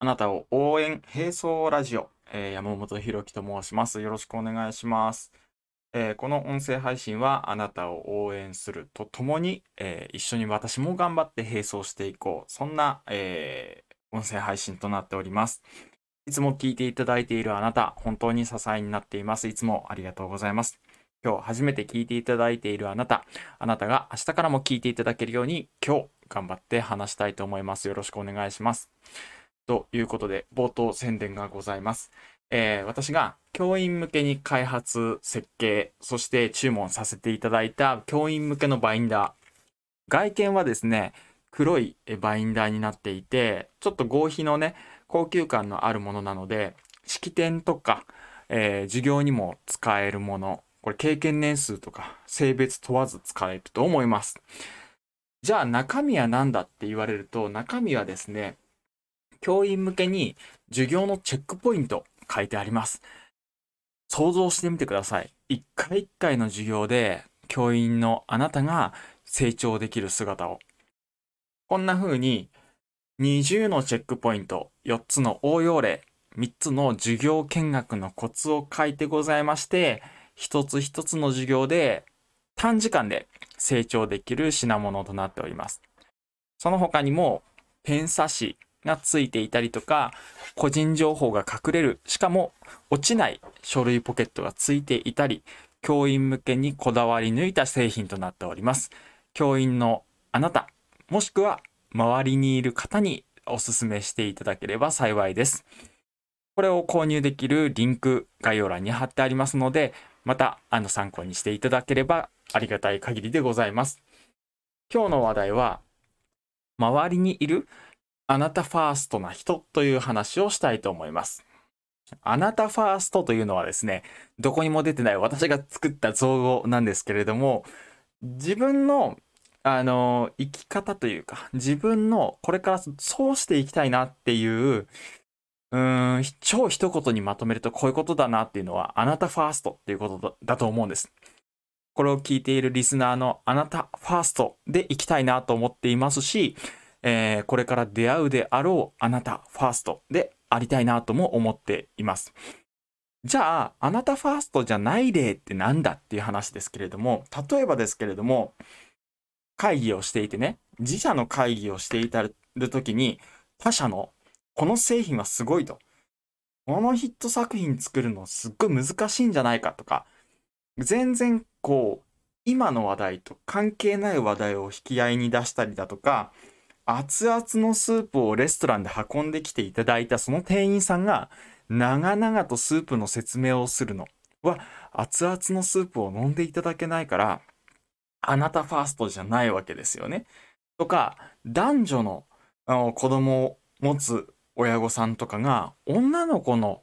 あなたを応援並走ラジオ、えー山本博樹と申します。よろしくお願いします。えーこの音声配信はあなたを応援するとともに、えー一緒に私も頑張って並走していこう。そんな、えー音声配信となっております。いつも聞いていただいているあなた、本当に支えになっています。いつもありがとうございます。今日初めて聞いていただいているあなた、あなたが明日からも聞いていただけるように、今日頑張って話したいと思います。よろしくお願いします。ということで、冒頭宣伝がございます。えー私が教員向けに開発、設計、そして注文させていただいた教員向けのバインダー。外見はですね、黒いバインダーになっていて、ちょっと合皮のね、高級感のあるものなので、式典とか、えー授業にも使えるもの、これ経験年数とか性別問わず使えると思います。じゃあ中身は何だって言われると、中身はですね、教員向けに授業のチェックポイント書いてあります。想像してみてください。一回一回の授業で教員のあなたが成長できる姿を。こんな風に20のチェックポイント、4つの応用例、3つの授業見学のコツを書いてございまして、一つ一つの授業で短時間で成長できる品物となっております。その他にも偏差値がついていたりとか、個人情報が隠れる、しかも落ちない書類ポケットがついていたり、教員向けにこだわり抜いた製品となっております。教員のあなた、もしくは周りにいる方にお勧めしていただければ幸いです。これを購入できるリンク概要欄に貼ってありますので、またあの参考にしていただければありがたい限りでございます。今日の話題は、周りにいるあなたファーストな人という話をしたいと思います。あなたファーストというのはですね、どこにも出てない私が作った造語なんですけれども、自分のあの生き方というか、自分のこれからそうしていきたいなっていう、うん、超一言にまとめるとこういうことだなっていうのは、あなたファーストっていうことだだと思うんです。これを聞いているリスナーのあなたファーストでいきたいなと思っていますし、えーこれから出会うであろうあなたファーストでありたいなとも思っています。じゃあ、あなたファーストじゃない例ってなんだっていう話ですけれども、例えばですけれども、会議をしていてね、自社の会議をしていたる時に、他社のこの製品はすごいと。このヒット作品作るのすっごい難しいんじゃないかとか、全然こう、今の話題と関係ない話題を引き合いに出したりだとか、熱々のスープをレストランで運んできていただいたその店員さんが、長々とスープの説明をするのは、熱々のスープを飲んでいただけないから、あなたファーストじゃないわけですよね。とか、男女のあの子供を持つ親御さんとかが、女の子の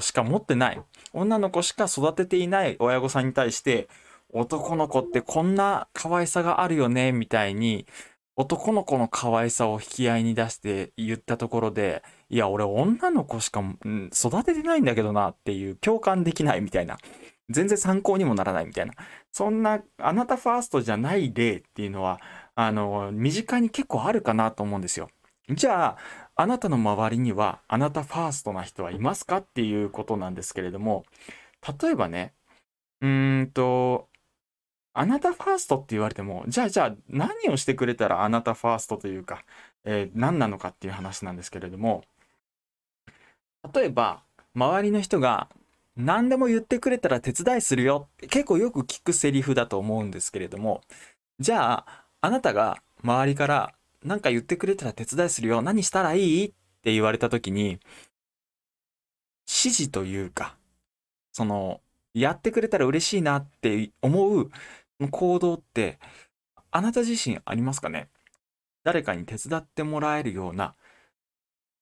しか持ってない、女の子しか育てていない親御さんに対して、男の子ってこんな可愛さがあるよね、みたいに、男の子の可愛さを引き合いに出して言ったところで、いや、俺女の子しか、うん育ててないんだけどなっていう共感できないみたいな。全然参考にもならないみたいな。そんな、あなたファーストじゃない例っていうのは、あの、身近に結構あるかなと思うんですよ。じゃあ、あなたの周りには、あなたファーストな人はいますかっていうことなんですけれども、例えばね、うーんと、あなたファーストって言われても、じゃあじゃあ何をしてくれたらあなたファーストというか、えー何なのかっていう話なんですけれども、例えば、周りの人が何でも言ってくれたら手伝いするよって。結構よく聞くセリフだと思うんですけれども、じゃあ、あなたが周りから何か言ってくれたら手伝いするよ。何したらいいって言われた時に、指示というか、その、やってくれたら嬉しいなって思う行動って、あなた自身ありますかね？誰かに手伝ってもらえるような、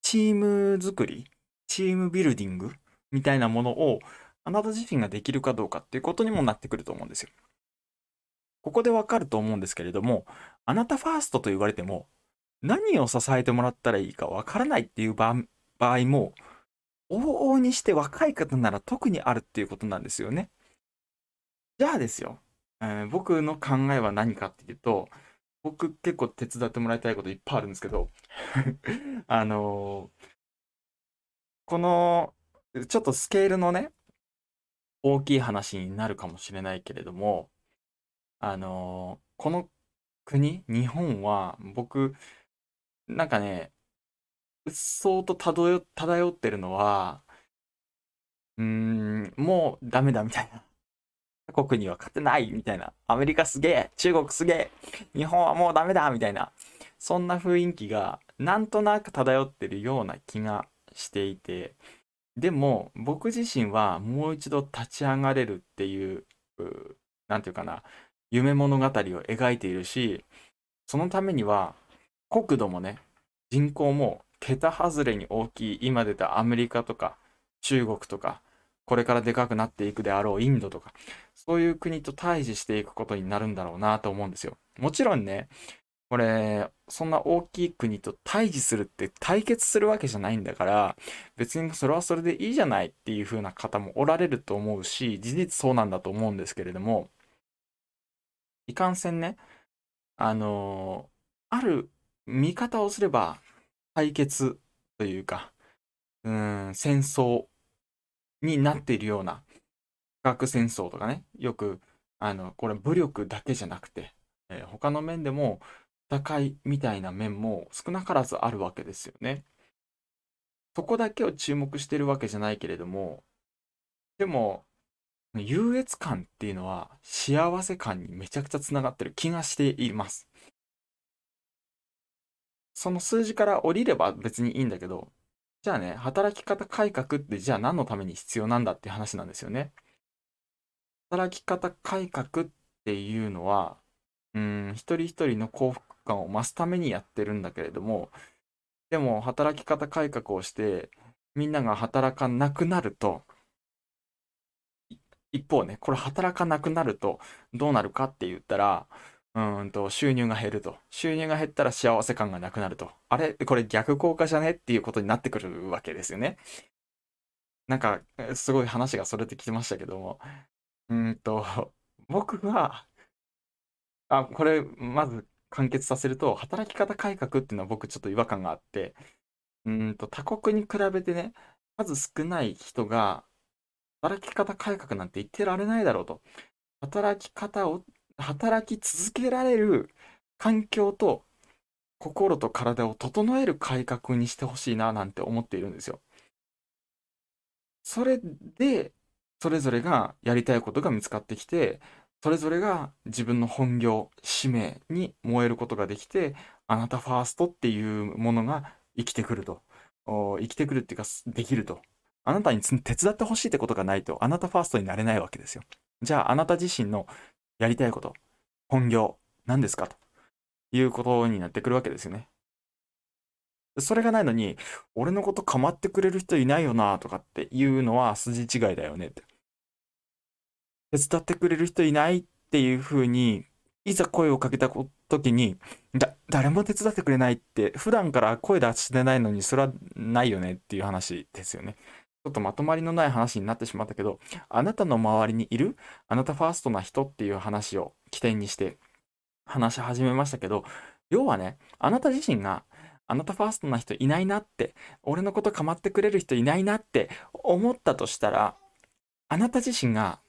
チーム作り、チームビルディングみたいなものを、あなた自身ができるかどうかっていうことにもなってくると思うんですよ。ここでわかると思うんですけれども、あなたファーストと言われても、何を支えてもらったらいいかわからないっていう場場合も、往々にして若い方なら特にあるっていうことなんですよね。じゃあですよ、えー僕の考えは何かっていうと、僕結構手伝ってもらいたいこといっぱいあるんですけど、あのーこの、ちょっとスケールのね、大きい話になるかもしれないけれども、あのーこの国、日本は僕、なんかね、うっそうと漂漂ってるのは、うーん、もうダメだみたいな。国には勝てないみたいな。アメリカすげえ中国すげえ日本はもうダメだみたいな。そんな雰囲気がなんとなく漂ってるような気がしていて。でも僕自身はもう一度立ち上がれるっていう、何て言うかな、夢物語を描いているし、そのためには国土もね、人口も桁外れに大きい今出たアメリカとか中国とかこれからでかくなっていくであろうインドとか、そういう国と対峙していくことになるんだろうなと思うんですよ。もちろんね、これ、そんな大きい国と対峙するって対決するわけじゃないんだから、別にそれはそれでいいじゃないっていう風な方もおられると思うし、事実そうなんだと思うんですけれども、いかんせんね、あのー、ある見方をすれば対決というか、うん、戦争になっているような核戦争とかね、よく、あの、これ武力だけじゃなくて、えー、他の面でも戦いみたいな面も少なからずあるわけですよね。そこだけを注目してるわけじゃないけれども、でも、優越感っていうのは幸せ感にめちゃくちゃつながってる気がしています。その数字から降りれば別にいいんだけど、じゃあね、働き方改革ってじゃあ何のために必要なんだって話なんですよね。働き方改革っていうのは、うん、一人一人の幸福感を増すためにやってるんだけれども、でも働き方改革をして、みんなが働かなくなると、一方ね、これ働かなくなるとどうなるかって言ったら、うんと、収入が減ると。収入が減ったら幸せ感がなくなると。あれ？これ逆効果じゃね？っていうことになってくるわけですよね。なんか、すごい話がそれてきてましたけども。うんと、僕は、あ、これ、まず完結させると、働き方改革っていうのは僕ちょっと違和感があって、うんと、他国に比べてね、数少ない人が、働き方改革なんて言ってられないだろうと。働き方を働き続けられる環境と心と体を整える改革にしてほしいななんて思っているんですよ。それでそれぞれがやりたいことが見つかってきてそれぞれが自分の本業使命に燃えることができてあなたファーストっていうものが生きてくると。生きてくるっていうかできると。あなたに手伝ってほしいってことがないとあなたファーストになれないわけですよ。じゃああなた自身のやりたいこと、本業、何ですか？ということになってくるわけですよね。それがないのに、俺のこと構ってくれる人いないよなとかっていうのは筋違いだよねって。手伝ってくれる人いないっていうふうに、いざ声をかけた時に、だ、誰も手伝ってくれないって、普段から声出してないのに、それはないよねっていう話ですよね。ちょっとまとまりのない話になってしまったけど、あなたの周りにいる、あなたファーストな人っていう話を起点にして話し始めましたけど、要はね、あなた自身があなたファーストな人いないなって、俺のこと構ってくれる人いないなって思ったとしたら、あなた自身が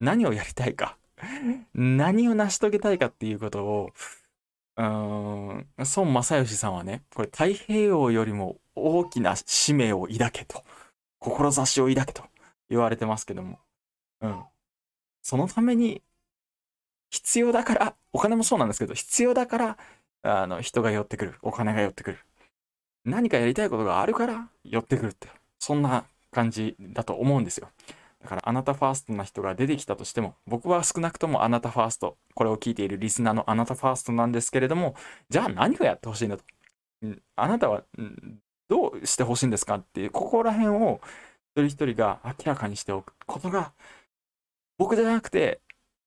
何をやりたいか、何を成し遂げたいかっていうことを、うーん、孫正義さんはね、これ太平洋よりも大きな使命を抱けと、志を抱けと言われてますけども、うん。そのために必要だから、お金もそうなんですけど、必要だから、あの、人が寄ってくる。お金が寄ってくる。何かやりたいことがあるから寄ってくるって。そんな感じだと思うんですよ。だからあなたファーストな人が出てきたとしても、僕は少なくともあなたファースト、これを聞いているリスナーのあなたファーストなんですけれども、じゃあ何をやってほしいんだと。あなたはどうしてほしいんですかっていう、ここら辺を一人一人が明らかにしておくことが、僕じゃなくて、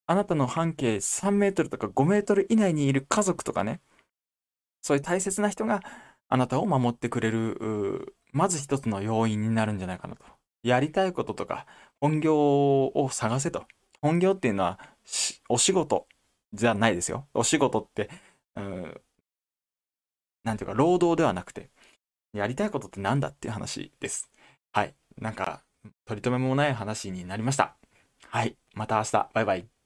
あなたの半径3メートルとか5メートル以内にいる家族とかね、そういう大切な人があなたを守ってくれる、まず一つの要因になるんじゃないかなと。やりたいこととか、本業を探せと。本業っていうのは、お仕事じゃないですよ。お仕事って、うん、なんていうか、労働ではなくて、やりたいことってなんだっていう話です。はい。なんか、取り留めもない話になりました。はい。また明日。バイバイ。